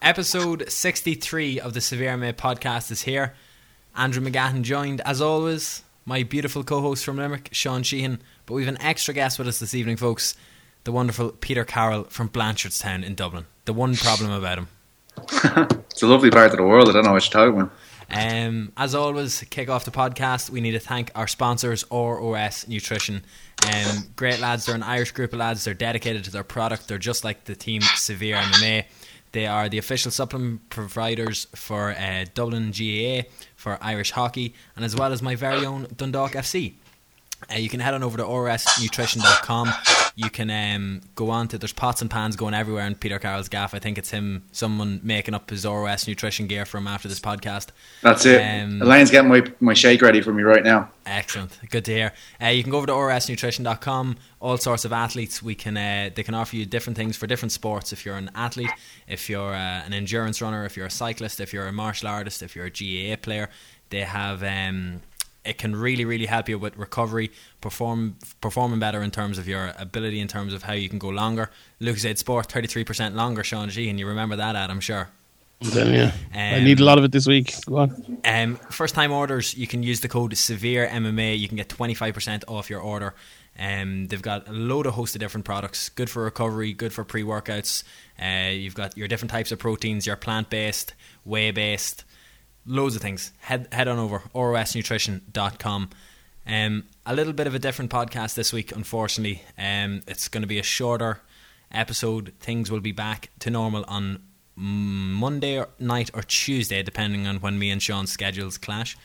Episode 63 of the Severe MMA podcast is here. Andrew McGahan joined, as always, my beautiful co host from Limerick, Sean Sheehan. But we have an extra guest with us this evening, folks the wonderful Peter Carroll from Blanchardstown in Dublin. The one problem about him. it's a lovely part of the world. I don't know what you're talking about. Um, as always, kick off the podcast. We need to thank our sponsors, ROS Nutrition. Um, great lads. They're an Irish group of lads. They're dedicated to their product. They're just like the team Severe MMA. They are the official supplement providers for uh, Dublin GAA, for Irish hockey, and as well as my very own Dundalk FC. Uh, you can head on over to rosnutrition.com. You can um, go on to, there's pots and pans going everywhere in Peter Carroll's gaff. I think it's him, someone making up his ROS nutrition gear for him after this podcast. That's it. Um, Elaine's getting my, my shake ready for me right now. Excellent. Good to hear. Uh, you can go over to rosnutrition.com. All sorts of athletes. We can uh, They can offer you different things for different sports. If you're an athlete, if you're uh, an endurance runner, if you're a cyclist, if you're a martial artist, if you're a GAA player, they have. Um, it can really really help you with recovery perform performing better in terms of your ability in terms of how you can go longer Lucozade Sport 33% longer Sean G and you remember that ad I'm sure then, yeah. Um, I need a lot of it this week. Go on. Um, first time orders, you can use the code Severe MMA. You can get 25% off your order. Um, they've got a load of host of different products. Good for recovery, good for pre workouts. Uh, you've got your different types of proteins, your plant based, whey based, loads of things. Head head on over rosnutrition.com. Um, a little bit of a different podcast this week, unfortunately. Um, it's going to be a shorter episode. Things will be back to normal on Monday night or Tuesday, depending on when me and Sean's schedules clash.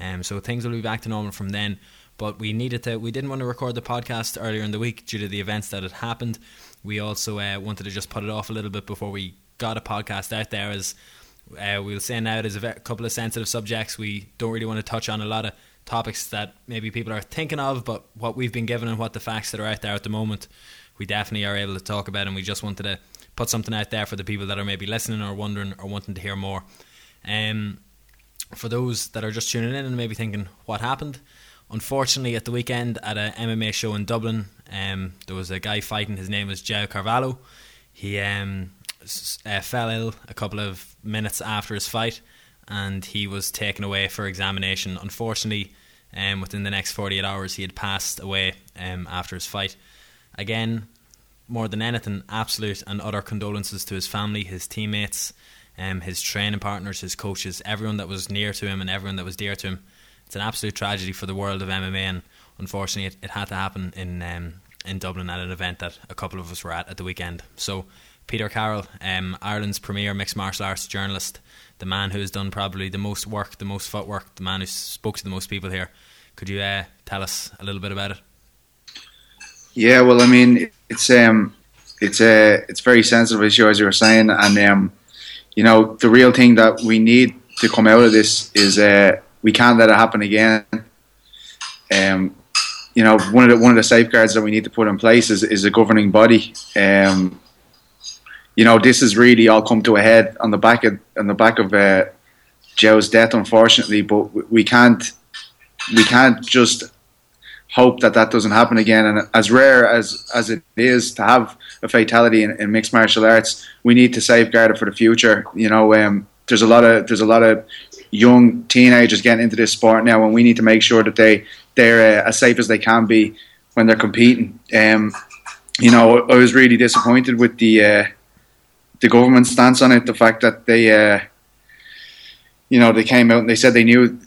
Um, so things will be back to normal from then. But we needed to. We didn't want to record the podcast earlier in the week due to the events that had happened. We also uh, wanted to just put it off a little bit before we got a podcast out there, as uh, we'll say now there's a couple of sensitive subjects. We don't really want to touch on a lot of topics that maybe people are thinking of, but what we've been given and what the facts that are out there at the moment, we definitely are able to talk about, and we just wanted to put something out there for the people that are maybe listening or wondering or wanting to hear more. Um, for those that are just tuning in and maybe thinking what happened, unfortunately at the weekend at a MMA show in Dublin, um, there was a guy fighting. His name was João Carvalho. He um, uh, fell ill a couple of minutes after his fight, and he was taken away for examination. Unfortunately, um, within the next 48 hours, he had passed away um, after his fight. Again, more than anything, absolute and utter condolences to his family, his teammates, um, his training partners, his coaches, everyone that was near to him, and everyone that was dear to him. It's an absolute tragedy for the world of MMA, and unfortunately, it, it had to happen in um, in Dublin at an event that a couple of us were at at the weekend. So Peter Carroll, um, Ireland's premier mixed martial arts journalist, the man who has done probably the most work, the most footwork, the man who spoke to the most people here. Could you uh, tell us a little bit about it? Yeah, well, I mean, it's um, it's a it's very sensitive issue as you were saying, and um, you know, the real thing that we need to come out of this is uh, we can't let it happen again. Um, you know, one of the one of the safeguards that we need to put in place is, is a governing body. Um, you know, this has really all come to a head on the back of on the back of uh, Joe's death, unfortunately. But we can't we can't just hope that that doesn't happen again. And as rare as as it is to have a fatality in, in mixed martial arts, we need to safeguard it for the future. You know, um, there's a lot of there's a lot of young teenagers getting into this sport now, and we need to make sure that they they're uh, as safe as they can be when they're competing. Um, you know, I was really disappointed with the uh, the government stance on it. The fact that they, uh, you know, they came out and they said they knew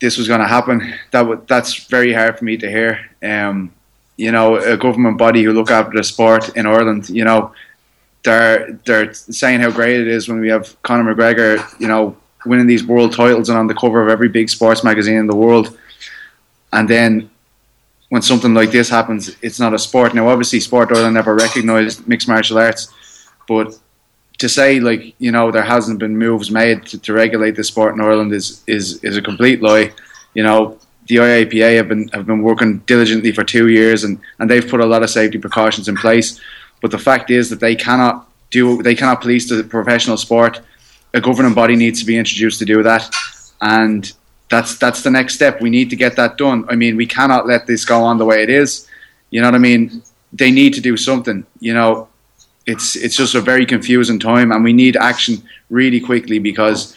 this was going to happen. That w- that's very hard for me to hear. Um, you know, a government body who look after the sport in Ireland, you know, they're they're saying how great it is when we have Conor McGregor, you know, winning these world titles and on the cover of every big sports magazine in the world, and then when something like this happens, it's not a sport. Now, obviously, Sport Ireland never recognised mixed martial arts, but to say like you know there hasn't been moves made to, to regulate the sport in Ireland is is is a complete lie. You know the IAPA have been have been working diligently for two years and, and they've put a lot of safety precautions in place. But the fact is that they cannot do they cannot police the professional sport. A governing body needs to be introduced to do that, and that's that's the next step. We need to get that done. I mean, we cannot let this go on the way it is. You know what I mean? They need to do something. You know, it's it's just a very confusing time, and we need action really quickly because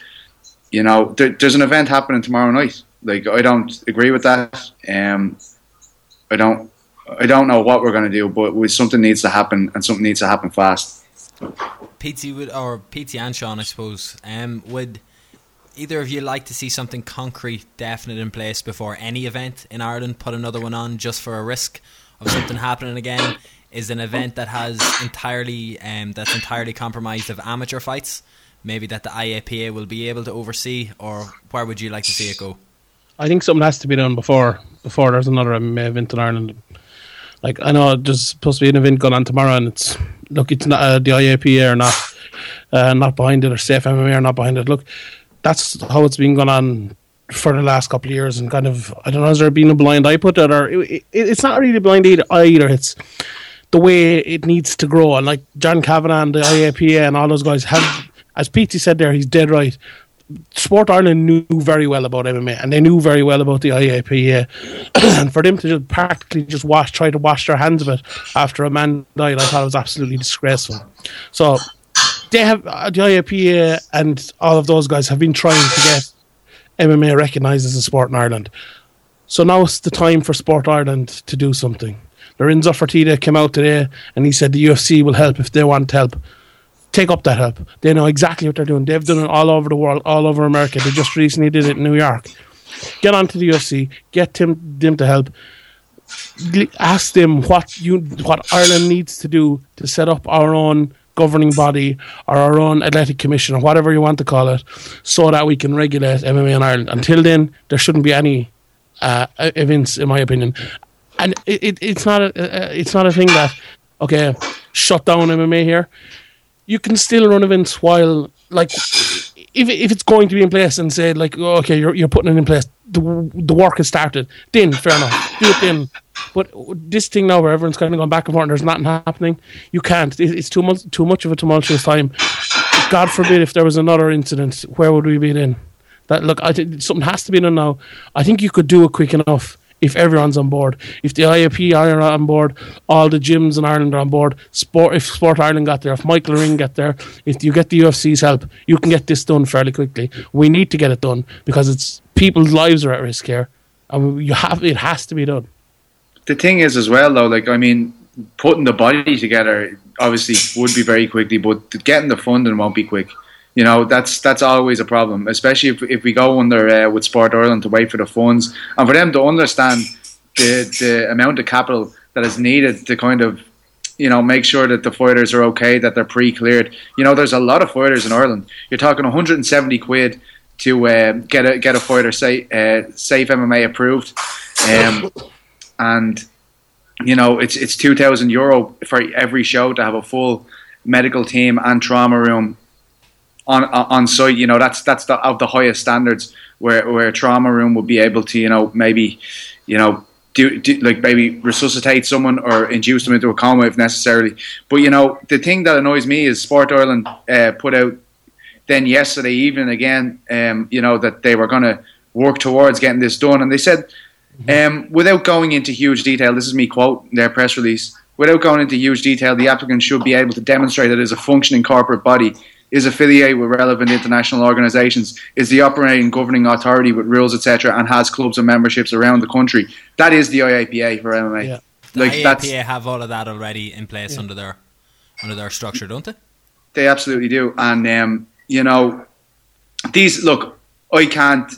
you know there, there's an event happening tomorrow night. Like I don't agree with that. Um, I don't I don't know what we're going to do, but something needs to happen, and something needs to happen fast. PT would or PT and Sean, I suppose. Um, would either of you like to see something concrete, definite in place before any event in Ireland? Put another one on just for a risk of something happening again. Is an event that has entirely um, that's entirely compromised of amateur fights. Maybe that the IAPA will be able to oversee, or where would you like to see it go? I think something has to be done before before there's another event in Ireland. Like I know there's supposed to be an event going on tomorrow, and it's look, it's not uh, the IAPA are not uh, not behind it, or Safe MMA are not behind it. Look, that's how it's been going on for the last couple of years, and kind of I don't know, has there been a blind eye put it, or it, it, it's not really a blind eye either. It's the way it needs to grow, and like John Kavanagh and the IAPA and all those guys have, as Pete said there, he's dead right. Sport Ireland knew very well about MMA and they knew very well about the IAPA. and for them to just practically just wash, try to wash their hands of it after a man died, I thought it was absolutely disgraceful. So they have uh, the IAPA and all of those guys have been trying to get MMA recognised as a sport in Ireland. So now it's the time for Sport Ireland to do something. Lorenzo Fertitta came out today and he said the UFC will help if they want help take up that help. They know exactly what they're doing. They've done it all over the world, all over America. They just recently did it in New York. Get onto the UFC, get them, them to help. Ask them what you what Ireland needs to do to set up our own governing body or our own athletic commission or whatever you want to call it, so that we can regulate MMA in Ireland. Until then, there shouldn't be any uh, events, in my opinion. And it, it, it's not a, it's not a thing that okay, shut down MMA here you can still run events while like if if it's going to be in place and say like okay you're you're putting it in place the the work has started. Then fair enough. Do it then but this thing now where everyone's kind of going back and forth and there's nothing happening you can't. It's too much too much of a tumultuous time. God forbid if there was another incident where would we be then? That look I something has to be done now. I think you could do it quick enough if everyone's on board. If the IAP are on board, all the gyms in Ireland are on board. Sport, if Sport Ireland got there, if Michael Ring get there, if you get the UFC's help, you can get this done fairly quickly. We need to get it done because it's people's lives are at risk here, and you have it has to be done. The thing is, as well, though, like I mean, putting the body together obviously would be very quickly, but getting the funding won't be quick you know that's that's always a problem, especially if, if we go under uh, with Sport Ireland to wait for the funds and for them to understand the the amount of capital that is needed to kind of you know make sure that the fighters are okay, that they're pre-cleared. You know, there's a lot of fighters in Ireland. You're talking 170 quid to uh, get a get a fighter say uh, safe MMA approved, um, and you know it's it's 2,000 euro for every show to have a full medical team and trauma room on on site. You know, that's that's the, of the highest standards where where a trauma room would be able to, you know, maybe, you know. Do, do, like maybe resuscitate someone or induce them into a coma if necessary. But you know the thing that annoys me is Sport Ireland uh, put out then yesterday evening again, um, you know that they were going to work towards getting this done, and they said um, without going into huge detail, this is me quote their press release. Without going into huge detail, the applicant should be able to demonstrate that it is a functioning corporate body is affiliated with relevant international organisations, is the operating governing authority with rules, etc., and has clubs and memberships around the country. That is the IAPA for MMA. Yeah. The like IAPA have all of that already in place yeah. under their under their structure, don't they? They absolutely do, and um, you know, these look. I can't.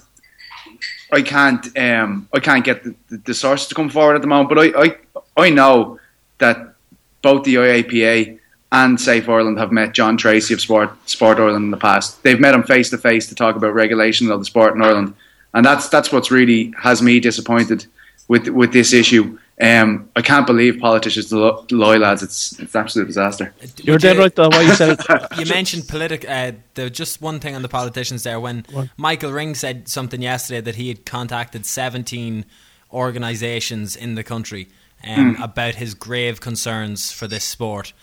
I can't. Um, I can't get the, the, the sources to come forward at the moment, but I, I, I know that both the IAPA and Safe Ireland have met John Treacy of Sport Sport Ireland in the past. They've met him face to face to talk about regulation of the sport in Ireland, and that's that's what's really has me disappointed with with this issue. Um, I can't believe politicians lie, lads. It's it's absolute disaster. You're dead right though. Why you said you mentioned political. Uh, the, just one thing on the politicians there. When what? Michael Ring said something yesterday that he had contacted 17 organisations in the country um, mm. about his grave concerns for this sport.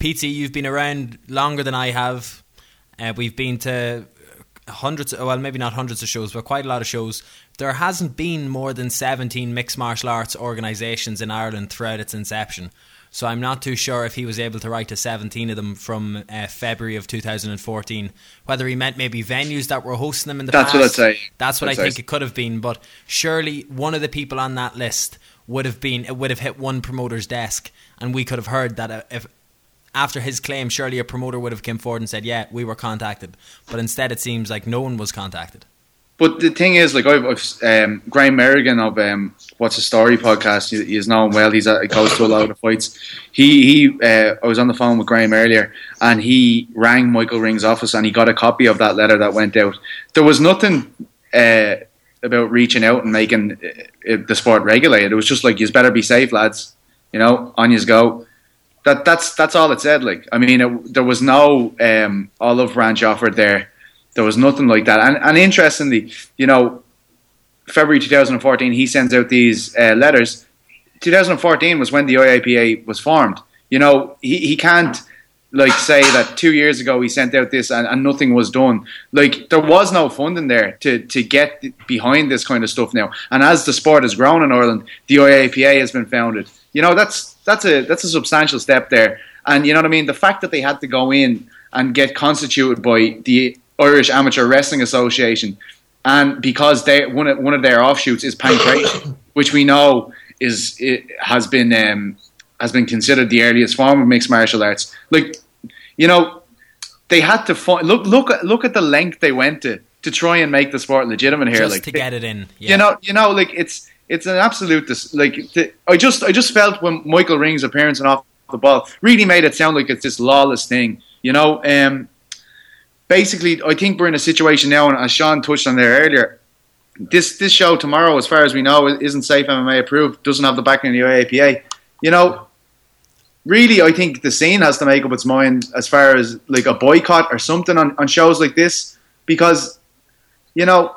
PT, you've been around longer than I have. Uh, we've been to hundreds, well, maybe not hundreds of shows, but quite a lot of shows. There hasn't been more than 17 mixed martial arts organisations in Ireland throughout its inception. So I'm not too sure if he was able to write to 17 of them from uh, February of 2014. Whether he meant maybe venues that were hosting them in the That's past. what I'd say. That's what That's I think it could have been. But surely one of the people on that list would have been it would have hit one promoter's desk, and we could have heard that uh, if after his claim, surely a promoter would have come forward and said, "Yeah, we were contacted." But instead, it seems like no one was contacted. But the thing is, like I've, I've um, Graham Merrigan of um, What's a Story podcast. He, he's known well. He's at, he goes to a lot of fights. He he. Uh, I was on the phone with Graham earlier, and he rang Michael Ring's office, and he got a copy of that letter that went out. There was nothing uh, about reaching out and making uh, the sport regulated. It was just like, "You better be safe, lads." You know, on you go. That that's that's all it said. Like, I mean, it, there was no um, olive branch offered there. There was nothing like that. And, and interestingly, you know, February 2014, he sends out these uh, letters. 2014 was when the IAPA was formed. You know, he, he can't like say that two years ago he sent out this and, and nothing was done. Like there was no funding there to, to get behind this kind of stuff now. And as the sport has grown in Ireland, the IAPA has been founded. You know, that's that's a that's a substantial step there. And you know what I mean? The fact that they had to go in and get constituted by the Irish Amateur Wrestling Association, and because they one of, one of their offshoots is pankration, which we know is it has been um, has been considered the earliest form of mixed martial arts. Like, you know, they had to find, look look at look at the length they went to to try and make the sport legitimate here. Just like to get it in. Yeah. you know, you know, like it's it's an absolute dis- like. I just I just felt when Michael Ring's appearance and off the ball really made it sound like it's this lawless thing. You know, um, basically, I think we're in a situation now, and as Sean touched on there earlier, this this show tomorrow, as far as we know, isn't safe MMA approved. Doesn't have the backing of the IAPA. You know, really, I think the scene has to make up its mind as far as like a boycott or something on, on shows like this, because you know,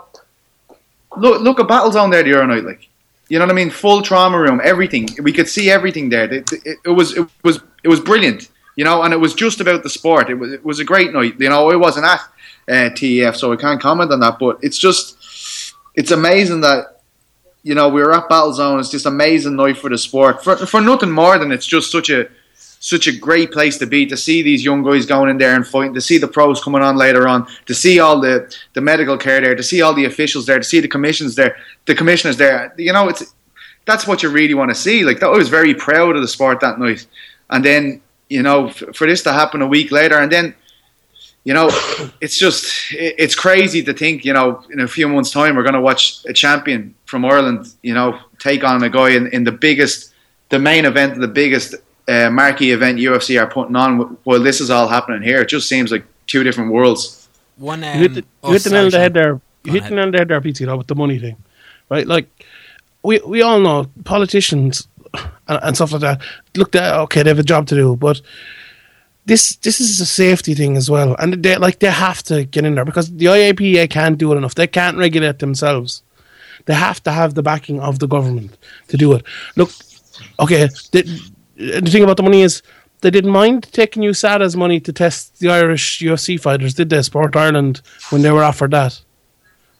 look look at Battlezone there the other night, like. You know what I mean? Full trauma room, everything. We could see everything there. It, it, it was it was it was brilliant. You know, and it was just about the sport. It was it was a great night. You know, I wasn't at uh, TEF, so I can't comment on that. But it's just it's amazing that you know we were at Battlezone. It's just amazing night for the sport. For for nothing more than it's just such a such a great place to be to see these young guys going in there and fighting, to see the pros coming on later on, to see all the, the medical care there, to see all the officials there, to see the commissions there, the commissioners there. You know, it's that's what you really want to see. Like I was very proud of the sport that night, and then you know f- for this to happen a week later, and then you know it's just it, it's crazy to think you know in a few months' time we're going to watch a champion from Ireland, you know, take on a guy in, in the biggest, the main event, the biggest uh, marquee event UFC are putting on while this is all happening here. It just seems like two different worlds. One. Um, You hit the, oh, you hit the nail on the head there. Go You hit ahead. the nail on the head there, PT, though, with the money thing, right? Like we we all know politicians and, and stuff like that. Look, at okay, they have a job to do, but this this is a safety thing as well, and they like they have to get in there because the IAPA can't do it enough. They can't regulate themselves. They have to have the backing of the government to do it. Look, okay, the, the thing about the money is they didn't mind taking USADA's money to test the Irish UFC fighters, did they? Sport Ireland when they were offered that.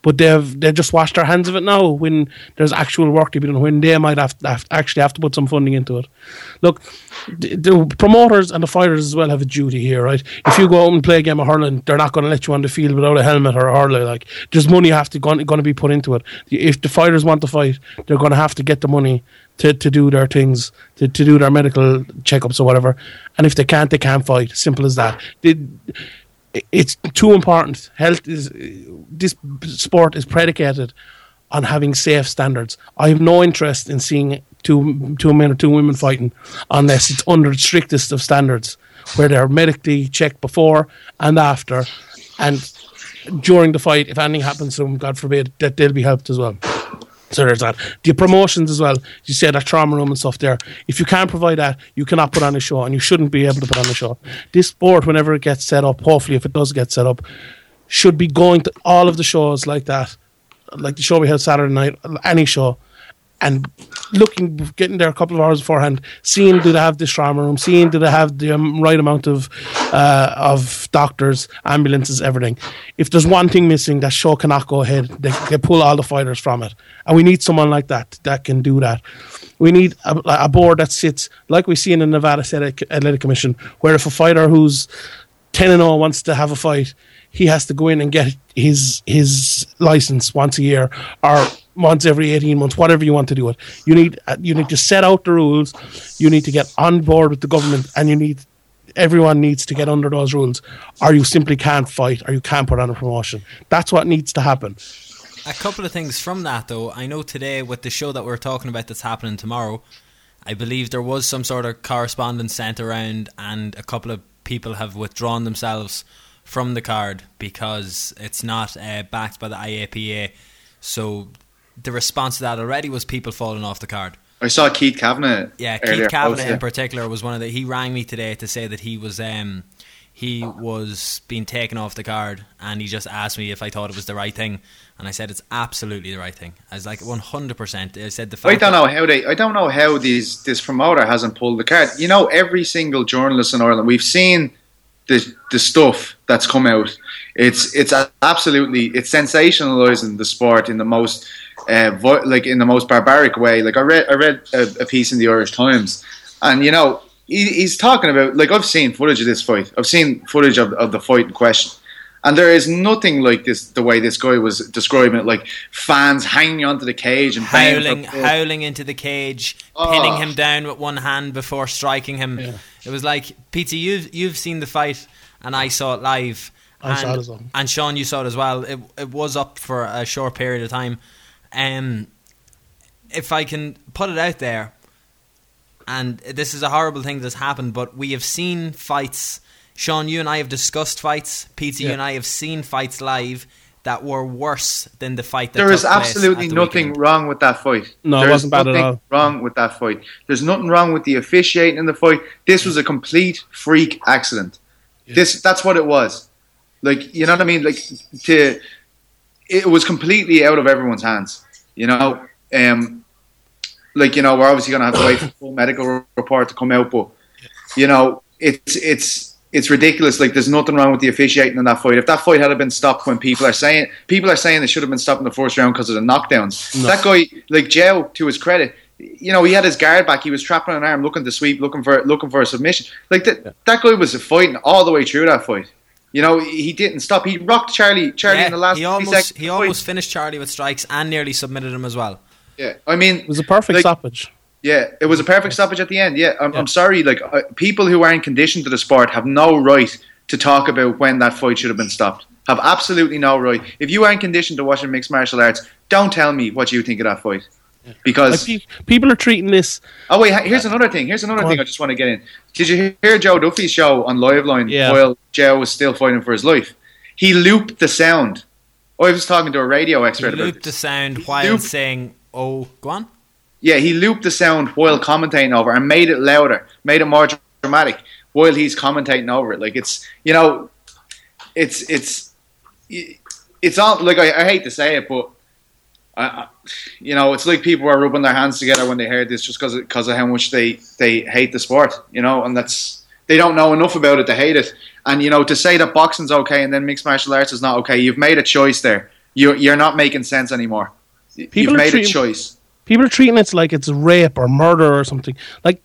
But they've they just washed their hands of it now when there's actual work to be done, when they might have, have actually have to put some funding into it. Look, the, the promoters and the fighters as well have a duty here, right? If you go out and play a game of hurling, they're not going to let you on the field without a helmet or a hurler. Like, there's money have to going, going to be put into it. If the fighters want to fight, they're going to have to get the money to, to do their things, to, to do their medical checkups or whatever. And if they can't, they can't fight. Simple as that. They, it's too important. Health is this sport is predicated on having safe standards. I have no interest in seeing two two men or two women fighting unless it's under the strictest of standards, where they're medically checked before and after, and during the fight. If anything happens to them, God forbid, that they'll be helped as well. So there's that. The promotions as well. You said that trauma room and stuff there. If you can't provide that, you cannot put on a show, and you shouldn't be able to put on a show. This board, whenever it gets set up, hopefully if it does get set up, should be going to all of the shows like that, like the show we had Saturday night, any show, and looking, getting there a couple of hours beforehand, seeing do they have the trauma room, seeing do they have the um, right amount of uh, of doctors, ambulances, everything. If there's one thing missing, that show cannot go ahead. They, they pull all the fighters from it, and we need someone like that that can do that. We need a, a board that sits like we see in the Nevada Athletic Commission, where if a fighter who's ten and zero wants to have a fight, he has to go in and get his his license once a year or once every 18 months whatever you want to do it. You need uh, you need to set out the rules. You need to get on board with the government and you need everyone needs to get under those rules. Or you simply can't fight or you can't put on a promotion. That's what needs to happen. A couple of things from that though. I know today with the show that we're talking about that's happening tomorrow i believe there was some sort of correspondence sent around and a couple of people have withdrawn themselves from the card because it's not uh, backed by the IAPA. So the response to that already was people falling off the card. I saw Keith Kavanagh. Yeah, Keith Kavanagh in particular was one of the. He rang me today to say that he was um, he was being taken off the card, and he just asked me if I thought it was the right thing, and I said it's absolutely the right thing. I was like one hundred percent. I said the. I don't know how they. I don't know how these this promoter hasn't pulled the card. You know, every single journalist in Ireland, we've seen the the stuff that's come out. It's it's absolutely it's sensationalizing the sport in the most uh, vo- like in the most barbaric way. Like I read I read a, a piece in the Irish Times, and you know he, he's talking about like I've seen footage of this fight. I've seen footage of, of the fight in question. And there is nothing like this, the way this guy was describing it, like fans hanging onto the cage and howling, howling into the cage, oh. pinning him down with one hand before striking him. Yeah. It was like, Pete, you've you've seen the fight, and I saw it live. I and, saw it as well. And Sean, you saw it as well. It it was up for a short period of time. Um, if I can put it out there, and this is a horrible thing that's happened, but we have seen fights Sean, you and I have discussed fights. Peter, yeah. you and I have seen fights live that were worse than the fight. That there is absolutely the nothing weekend. wrong with that fight. No, there it wasn't bad at all. Wrong with that fight. There's nothing wrong with the officiating in the fight. This was a complete freak accident. Yeah. This that's what it was. Like you know what I mean? Like to it was completely out of everyone's hands. You know, um, like you know, we're obviously going to have to wait for the full medical report to come out, but you know, it's it's it's ridiculous. Like there's nothing wrong with the officiating in that fight. If that fight had been stopped when people are saying people are saying it should have been stopped in the first round because of the knockdowns. No. That guy, like Joe, to his credit, you know he had his guard back. He was trapping an arm, looking to sweep, looking for looking for a submission. Like that, yeah. that guy was fighting all the way through that fight. You know, he didn't stop. He rocked Charlie. Charlie yeah, in the last. He almost he almost finished Charlie with strikes and nearly submitted him as well. Yeah, I mean, it was a perfect like, stoppage. Yeah, it was a perfect stoppage at the end. Yeah, I'm, yeah. I'm sorry. Like uh, people who aren't conditioned to the sport have no right to talk about when that fight should have been stopped. Have absolutely no right. If you aren't conditioned to watching mixed martial arts, don't tell me what you think of that fight. Because like people are treating this. Oh wait, here's another thing. Here's another thing I just want to get in. Did you hear Joe Duffy's show on Liveline yeah. while Joe was still fighting for his life? He looped the sound. Oh, I was talking to a radio expert. He looped the sound while saying, "Oh, go on." Yeah, he looped the sound while commentating over and made it louder, made it more dramatic while he's commentating over it. Like it's you know, it's it's it's all like I, I hate to say it, but I, you know, it's like people are rubbing their hands together when they hear this just because because of how much they they hate the sport, you know, and that's they don't know enough about it to hate it. And you know, to say that boxing's okay and then mixed martial arts is not okay, you've made a choice there. You you're not making sense anymore. People you've made treating, a choice. People are treating it like it's rape or murder or something. Like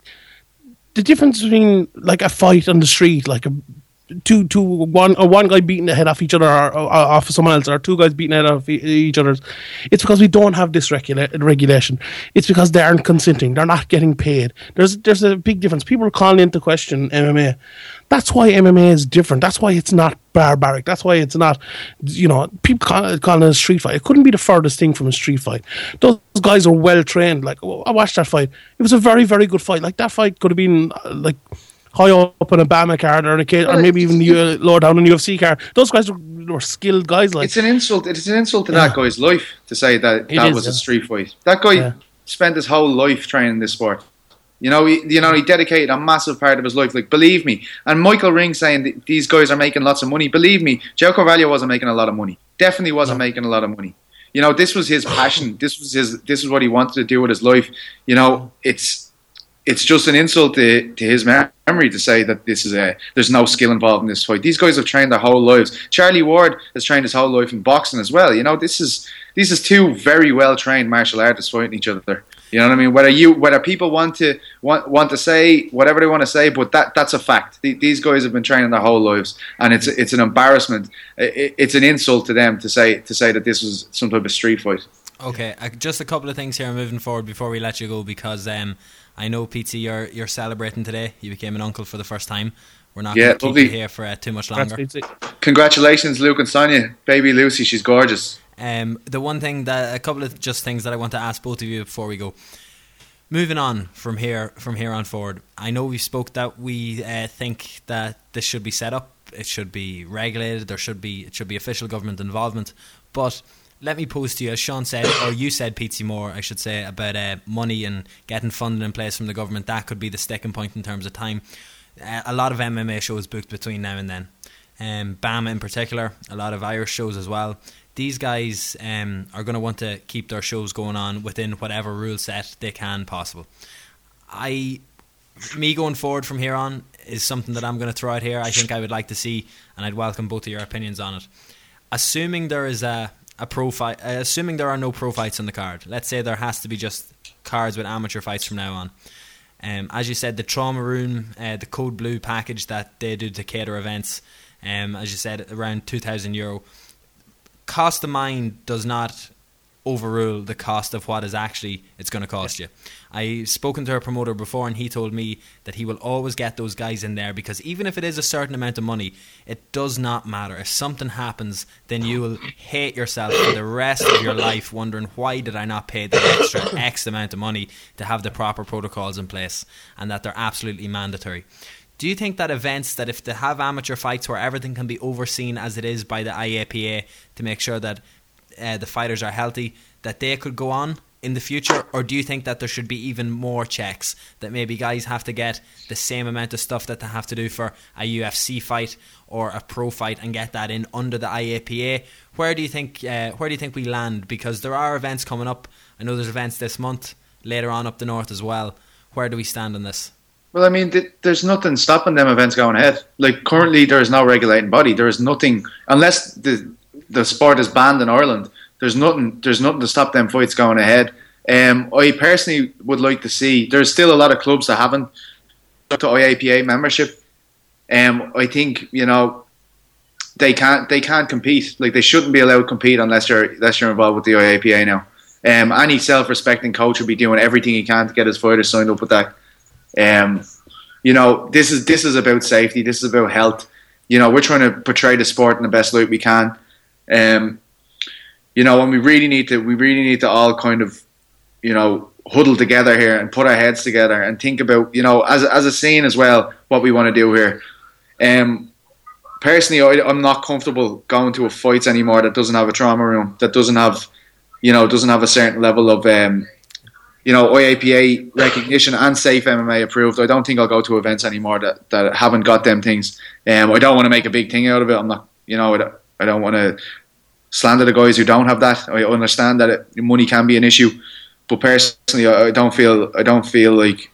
the difference between like a fight on the street, like a two two one or one guy beating the head off each other or, or off someone else, or two guys beating the head off each other's. It's because we don't have this regula- regulation. It's because they aren't consenting. They're not getting paid. There's there's a big difference. People are calling into question MMA. That's why MMA is different. That's why it's not barbaric. That's why it's not, you know, people call, it a street fight. It couldn't be the furthest thing from a street fight. Those guys are well trained. Like, I watched that fight. It was a very, very good fight. Like, that fight could have been, uh, like, high up in a BAMMA card or, a kid, or maybe even the, uh, lower down in UFC card. Those guys were, were, skilled guys. Like It's an insult. It's an insult to yeah. that guy's life to say that that is, was yeah. a street fight. That guy yeah. spent his whole life training this sport. You know, he, you know, he dedicated a massive part of his life. Like, believe me. And Michael Ring saying these guys are making lots of money. Believe me, Joe Carvalho wasn't making a lot of money. Definitely wasn't no. making a lot of money. you know, this was his passion. This was his. This is what he wanted to do with his life. You know, it's it's just an insult to, to his memory to say that this is a there's no skill involved in this fight. These guys have trained their whole lives. Charlie Ward has trained his whole life in boxing as well. You know, this is these is two very well trained martial artists fighting each other. You know what I mean? Whether you whether people want to want want to say whatever they want to say, but that that's a fact. These guys have been training their whole lives, and it's it's an embarrassment. It's an insult to them to say to say that this was some type of street fight. Okay, uh, just a couple of things here moving forward before we let you go because um, I know, Pete, you're you're celebrating today. You became an uncle for the first time. We're not yeah, going to keep you here for uh, too much longer. Congratulations, Luke and Sonia. Baby Lucy, she's gorgeous. Um, the one thing that a couple of just things that I want to ask both of you before we go. Moving on from here from here on forward, I know we spoke that we uh, think that this should be set up. It should be regulated. There should be it should be official government involvement. But let me pose to you, as Sean said, or you said, Pete Moore, I should say, about uh, money and getting funding in place from the government. That could be the sticking point in terms of time. Uh, a lot of MMA shows booked between now and then. Um, BAMMA in particular, a lot of Irish shows as well. These guys um, are going to want to keep their shows going on within whatever rule set they can possible. I, me going forward from here on is something that I'm going to throw out here. I think I would like to see, and I'd welcome both of your opinions on it. Assuming there is a a pro fight, assuming there are no pro fights on the card. Let's say there has to be just cards with amateur fights from now on. Um, as you said, the trauma room, uh, the code blue package that they do to cater events, um, as you said, around two thousand euro. Cost of mind does not overrule the cost of what is actually it's going to cost you. I've spoken to a promoter before, and he told me that he will always get those guys in there because even if it is a certain amount of money, it does not matter. If something happens, then you will hate yourself for the rest of your life, wondering why did I not pay the extra X amount of money to have the proper protocols in place, and that they're absolutely mandatory. Do you think that events that if they have amateur fights where everything can be overseen as it is by the IAPA to make sure that uh, the fighters are healthy, that they could go on in the future, or do you think that there should be even more checks that maybe guys have to get the same amount of stuff that they have to do for a UFC fight or a pro fight and get that in under the IAPA? Where do you think uh, where do you think we land? Because there are events coming up. I know there's events this month later on up the north as well. Where do we stand on this? Well, I mean, th- there's nothing stopping them events going ahead. Like currently, there is no regulating body. There is nothing unless the the sport is banned in Ireland there's nothing there's nothing to stop them fights going ahead. Um, I personally would like to see. There's still a lot of clubs that haven't got to IAPA membership. Um, I think you know they can't they can't compete. Like they shouldn't be allowed to compete unless you're unless you're involved with the IAPA now. Um, any self-respecting coach would be doing everything he can to get his fighters signed up with that. Um, you know, this is this is about safety. This is about health. You know, we're trying to portray the sport in the best light we can. Um, you know, and we really need to we really need to all kind of, you know, huddle together here and put our heads together and think about, you know, as as a scene as well, what we want to do here. Um, personally, I, am not comfortable going to a fight anymore that doesn't have a trauma room, that doesn't have, you know, doesn't have a certain level of, um, you know, IAPA recognition and safe MMA approved. I don't think I'll go to events anymore that, that haven't got them things. Um, I don't want to make a big thing out of it. I'm not, you know, I don't, want to slander the guys who don't have that. I understand that it, money can be an issue, but personally, I don't feel I don't feel like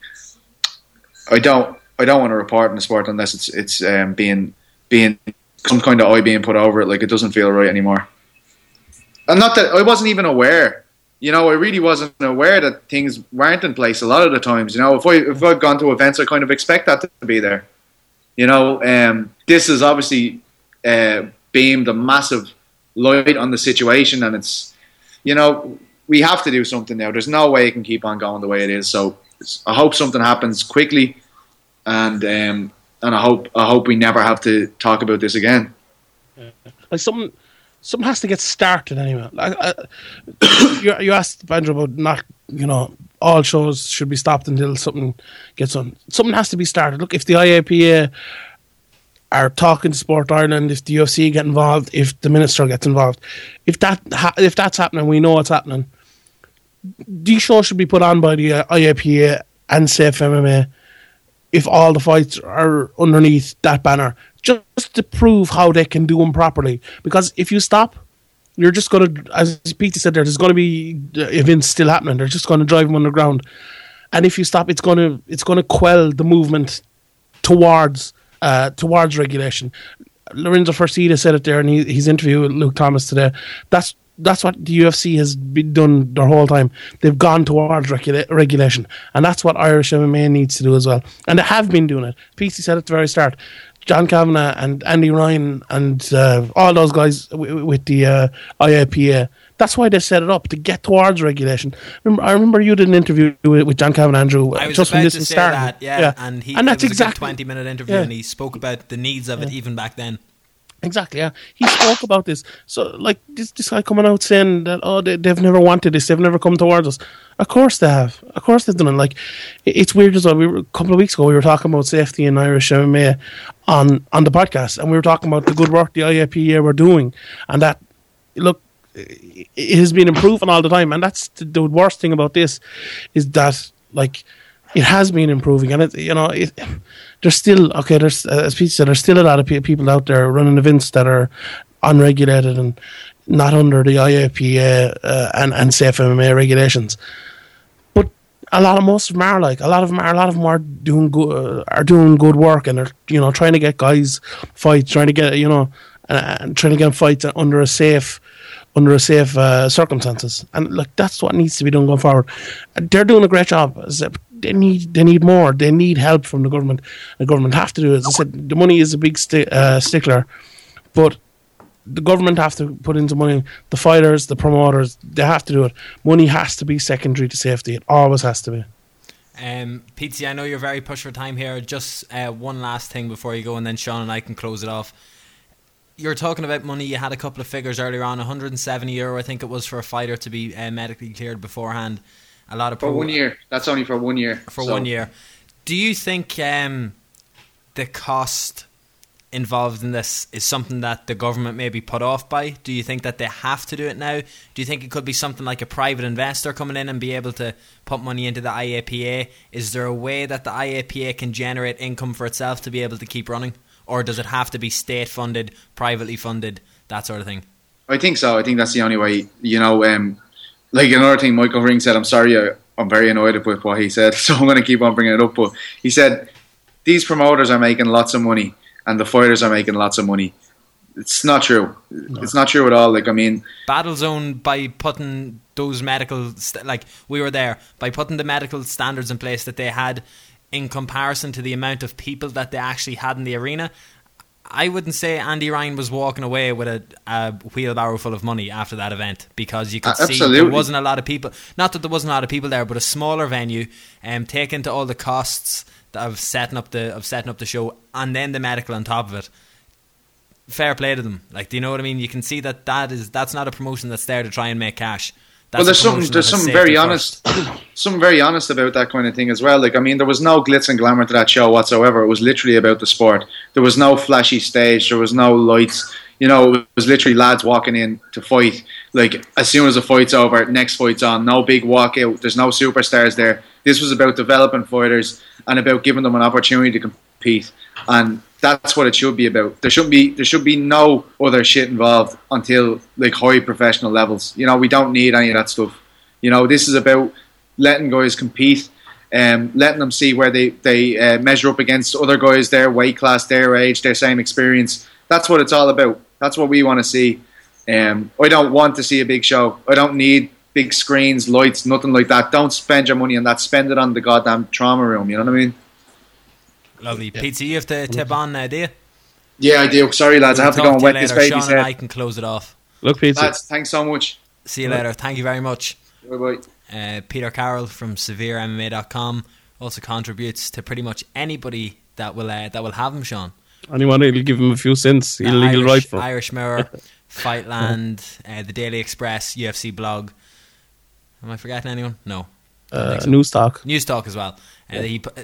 I don't I don't want to report in the sport unless it's it's um, being being some kind of eye being put over it. Like it doesn't feel right anymore. And not that I wasn't even aware. You know, I really wasn't aware that things weren't in place a lot of the times. You know, if I if I've gone to events, I kind of expect that to be there. You know, um, this is obviously uh, beamed a massive light on the situation, and it's you know we have to do something now. There's no way it can keep on going the way it is. So I hope something happens quickly, and um, and I hope I hope we never have to talk about this again. Like something, something has to get started anyway. Like, uh, you, you asked Banjo about not, you know, all shows should be stopped until something gets on. Something has to be started. Look, if the IAPA are talking to Sport Ireland, if the UFC get involved, if the minister gets involved, if that ha- if that's happening, we know what's happening. These shows should be put on by the uh, IAPA and Safe MMA if all the fights are underneath that banner, just to prove how they can do them properly. Because if you stop, you're just going to, as Peter said, there, there's going to be events still happening. They're just going to drive them underground, and if you stop, it's going to it's going to quell the movement towards uh, towards regulation. Lorenzo Fertitta said it there in his interview with Luke Thomas today. That's that's what the UFC has been done their whole time. They've gone towards regula- regulation, and that's what Irish MMA needs to do as well. And they have been doing it. PC said at the very start. John Kavanagh and Andy Ryan and uh, all those guys w- with the uh, IAPA. That's why they set it up to get towards regulation. Remember, I remember you did an interview with, with John Kavanagh Andrew I was just about when this to say that, yeah, and he and that's was a good exactly twenty minute interview, yeah. and he spoke about the needs of it even back then. Exactly, yeah. He spoke about this. So, like, this, this guy coming out saying that, oh, they, they've never wanted this, they've never come towards us. Of course they have. Of course they've done it. Like, it- it's weird as well. We were, a couple of weeks ago, we were talking about safety in Irish MMA on, on the podcast, and we were talking about the good work the IAPA were doing, and that, look, it has been improving all the time. And that's the, the worst thing about this is that, like, it has been improving, and it you know it. There's still okay. There's as Pete said, there's still a lot of people out there running events that are unregulated and not under the IAPA uh, and and safe MMA regulations. But a lot of most of them are like a lot of them are a lot of them are doing good uh, are doing good work and they're you know trying to get guys fights, trying to get you know uh, and trying to get fights under a safe under a safe uh, circumstances. And look, that's what needs to be done going forward. They're doing a great job. They need they need more. They need help from the government. The government have to do it. As I said, the money is a big sti- uh, stickler, but the government have to put in some money. The fighters, the promoters, they have to do it. Money has to be secondary to safety. It always has to be. Um, Pete, I know you're very pushed for time here. Just uh, one last thing before you go, and then Sean and I can close it off. You're talking about money. You had a couple of figures earlier on 170 euro, I think it was, for a fighter to be uh, medically cleared beforehand. A lot of For pro- one year. That's only for one year. For So- one year. Do you think um, the cost involved in this is something that the government may be put off by? Do you think that they have to do it now? Do you think it could be something like a private investor coming in and be able to put money into the IAPA? Is there a way that the IAPA can generate income for itself to be able to keep running? Or does it have to be state funded, privately funded, that sort of thing? I think so. I think that's the only way. You know, um, like another thing Michael Ring said. I'm sorry, I, I'm very annoyed with what he said, so I'm going to keep on bringing it up. But he said these promoters are making lots of money, and the fighters are making lots of money. It's not true. It's not true at all. Like I mean, Battle Zone by putting those medical st- like we were there by putting the medical standards in place that they had in comparison to the amount of people that they actually had in the arena. I wouldn't say Andy Ryan was walking away with a, a wheelbarrow full of money after that event because you could Uh, see there wasn't a lot of people. Not that there wasn't a lot of people there, but a smaller venue, um, taken to all the costs of setting up the of setting up the show and then the medical on top of it fair play to them. Like, do you know what I mean? You can see that that is that's not a promotion that's there to try and make cash. Well, there's something there's something very honest, something very honest about that kind of thing as well. Like I mean, there was no glitz and glamour to that show whatsoever. It was literally about the sport. There was no flashy stage. There was no lights. You know, it was literally lads walking in to fight. Like as soon as the fight's over, next fight's on. No big walkout. There's no superstars there. This was about developing fighters and about giving them an opportunity to compete. And that's what it should be about. There shouldn't be there should be no other shit involved until like high professional levels. You know, we don't need any of that stuff. You know, this is about letting guys compete, um, letting them see where they they uh, measure up against other guys, their weight class, their age, their same experience. That's what it's all about. That's what we want to see. Um, I don't want to see a big show. I don't need big screens, lights, nothing like that. Don't spend your money on that. Spend it on the goddamn trauma room. You know what I mean? Lovely, Pete. So you have to tip on now, do you? Yeah, I do. Sorry, lads. I have to go and you wet later. this baby's Sean and I can close it off. Look, Pete. Lads, thanks so much. See you later. Thank you very much. Bye bye. Uh, Peter Carroll from SevereMMA.com also contributes to pretty much anybody that will uh, that will have him, Sean. Anyone who'll give him a few cents, he'll, Uh, he'll Irish, write for. him. Irish Mirror, Fightland, uh, the Daily Express, UFC blog. Am I forgetting anyone? No. Uh, news talk. Newstalk as well. Uh, he, uh,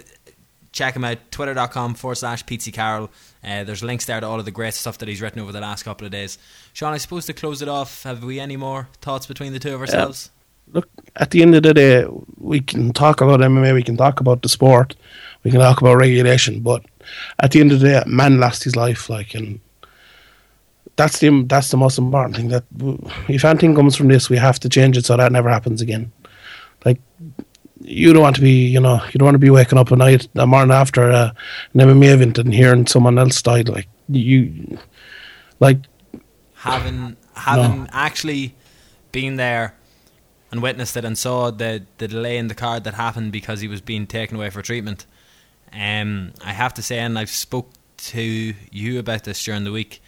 check him out, twitter.com forward slash Pete Carroll. Uh, there's links there to all of the great stuff that he's written over the last couple of days. Sean, I suppose to close it off, have we any more thoughts between the two of ourselves? Look, at the end of the day, we can talk about MMA, we can talk about the sport, we can talk about regulation, but at the end of the day, a man lost his life, like, and that's the that's the most important thing. That if anything comes from this, we have to change it so that never happens again. Like you don't want to be, you know, you don't want to be waking up at night, a morning after uh, an MMA event and hearing someone else died. Like you, like having having no. actually been there and witnessed it and saw the the delay in the card that happened because he was being taken away for treatment. Um, I have to say, and I've spoke to you about this during the week.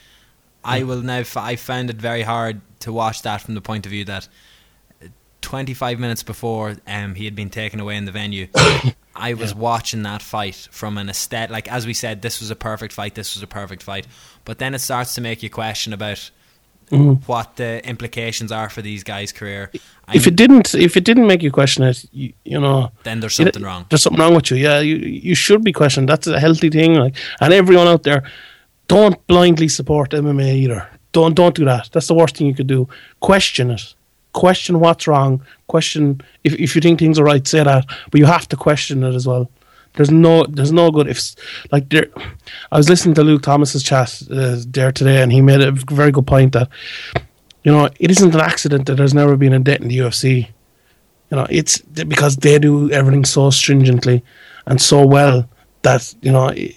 I will now. F- I found it very hard to watch that from the point of view that 25 minutes before um, he had been taken away in the venue, I was yeah. watching that fight from an aesthetic. Like as we said, this was a perfect fight. This was a perfect fight. But then it starts to make you question about mm. what the implications are for these guys' career. If it didn't, if it didn't make you question it, you, you know, then there's something it, wrong. There's something wrong with you. Yeah, you you should be questioned. That's a healthy thing. Like, and everyone out there, don't blindly support MMA either. Don't don't do that. That's the worst thing you could do. Question it. Question what's wrong. Question if if you think things are right, say that. But you have to question it as well. There's no, there's no good if like there. I was listening to Luke Thomas's chat uh, there today, and he made a very good point that you know it isn't an accident that there's never been a debt in the UFC. You know, it's because they do everything so stringently and so well that you know. It,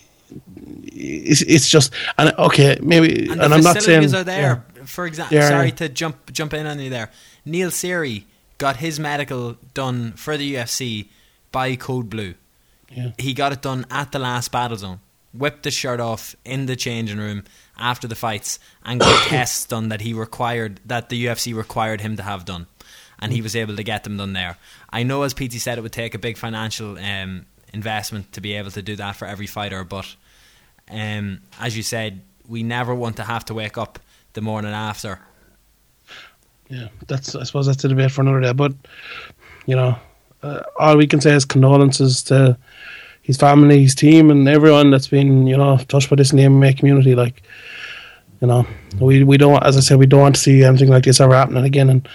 it's, it's just and okay maybe and, and I'm not saying are there yeah. for example sorry to jump jump in on you there Neil Seery got his medical done for the UFC by Code Blue yeah. He got it done at the last battle zone. Whipped the shirt off in the changing room after the fights and got tests done that he required that the UFC required him to have done. And he was able to get them done there. I know as PT said it would take a big financial um, investment to be able to do that for every fighter, but um, as you said, we never want to have to wake up the morning after. Yeah, that's I suppose that's a debate for another day. But you know, uh, all we can say is condolences to his family, his team, and everyone that's been you know touched by this name in the MMA community. Like, you know, we we don't, as I said, we don't want to see anything like this ever happening again. And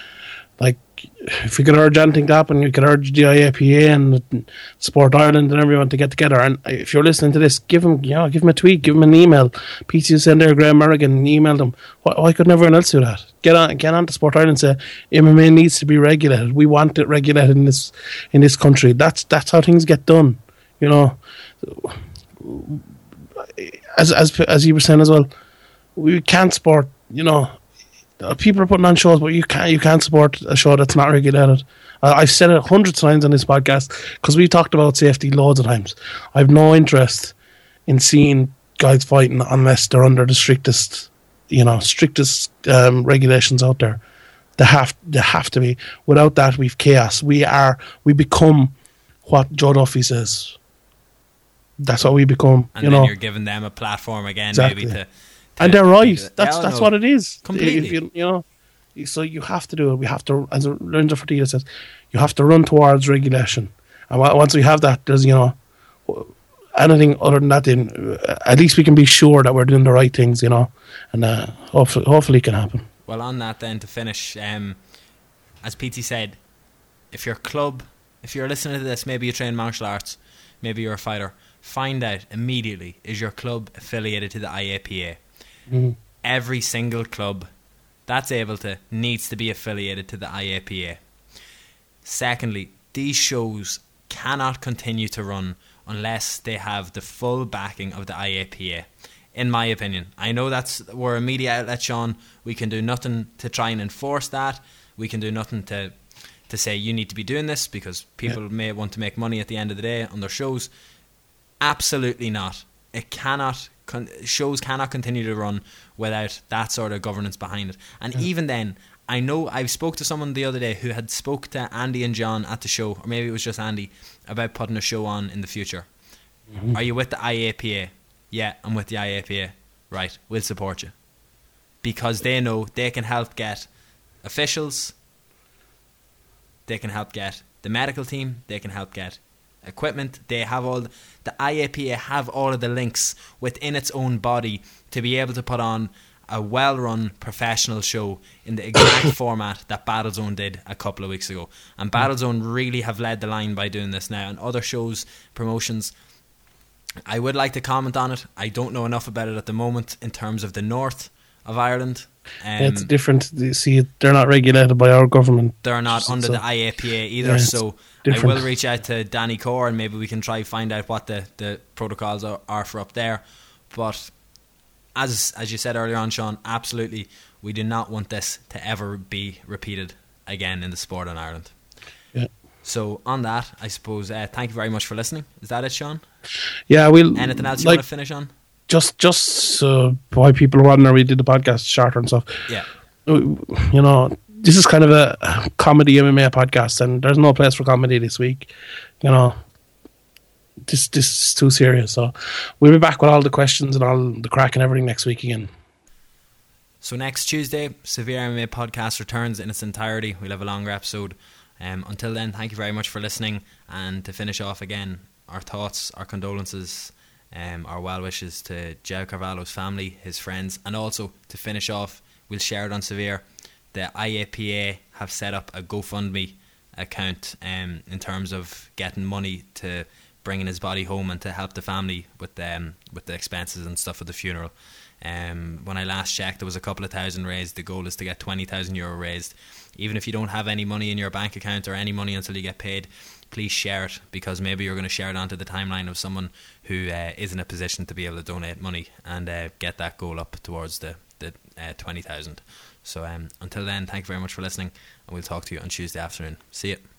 like, if we could urge anything to happen, we could urge the IAPA and Sport Ireland and everyone to get together. And if you're listening to this, give him, you know, give him a tweet, give him an email. PC send there, Graham Merrigan, email them. Why, why couldn't everyone else do that? Get on, get on to Sport Ireland and say MMA needs to be regulated. We want it regulated in this in this country. That's that's how things get done. You know, as as as you were saying as well, we can't support. You know, people are putting on shows, but you can't you can't support a show that's not regulated. Uh, I've said it hundreds of times on this podcast because we talked about safety loads of times. I have no interest in seeing guys fighting unless they're under the strictest, you know, strictest um, regulations out there. They have they have to be. Without that, we've chaos. We are we become what Joe Duffy says. That's what we become. And you then know? you're giving them a platform again, exactly. maybe to and they're right. That's that's what it is. Completely. You, you, know, so you have to do it. We have to, as Lorenzo Fertitta says, you have to run towards regulation. And once we have that, there's you know, anything other than that, then at least we can be sure that we're doing the right things. You know, and uh, hopefully, hopefully, it can happen. Well, on that then to finish, um, as PT said, if your club, if you're listening to this, maybe you train martial arts, maybe you're a fighter. Find out immediately is your club affiliated to the IAPA Mm-hmm. Every single club that's able to needs to be affiliated to the IAPA. Secondly, these shows cannot continue to run unless they have the full backing of the IAPA. In my opinion, I know that's we're a media outlet, Sean. We can do nothing to try and enforce that. We can do nothing to to say you need to be doing this because people yeah. may want to make money at the end of the day on their shows. Absolutely not. It cannot con- shows cannot continue to run without that sort of governance behind it. And yeah. even then, I know I spoke to someone the other day who had spoke to Andy and John at the show, or maybe it was just Andy, about putting a show on in the future. Mm-hmm. Are you with the IAPA? Yeah, I'm with the IAPA. Right, we'll support you because they know they can help get officials. They can help get the medical team. They can help get equipment. They have all the IAPA have all of the links within its own body to be able to put on a well-run professional show in the exact format that Battlezone did a couple of weeks ago. And hmm. Battlezone really have led the line by doing this now. And other shows, promotions, I would like to comment on it. I don't know enough about it at the moment in terms of the North. Of Ireland. Um, it's different. You see, they're not regulated by our government. They're not under so, the IAPA either. Yeah, so different. I will reach out to Danny Core and maybe we can try and find out what the, the protocols are, are for up there. But as as you said earlier on, Sean, absolutely, we do not want this to ever be repeated again in the sport in Ireland. Yeah. So on that, I suppose uh, thank you very much for listening. Is that it, Sean? Yeah, we'll. Anything else you like, want to finish on? Just, just uh, why people are wondering we did the podcast shorter and stuff. Yeah. You know, this is kind of a comedy MMA podcast, and there's no place for comedy this week. You know, this this is too serious. So we'll be back with all the questions and all the crack and everything next week again. So next Tuesday, Severe MMA podcast returns in its entirety. We'll have a longer episode. Um, until then, thank you very much for listening. And to finish off again, our thoughts, our condolences, um, our well wishes to Joe Carvalho's family, his friends, and also to finish off, we'll share it on Severe. The IAPA have set up a GoFundMe account um, in terms of getting money to bringing his body home and to help the family with um, with the expenses and stuff of the funeral. Um, when I last checked, there was a couple of thousand raised. The goal is to get 20,000 euro raised. Even if you don't have any money in your bank account or any money until you get paid, please share it because maybe you're going to share it onto the timeline of someone who uh, is in a position to be able to donate money and uh, get that goal up towards the, the uh, 20,000. So um, until then, thank you very much for listening, and we'll talk to you on Tuesday afternoon. See you.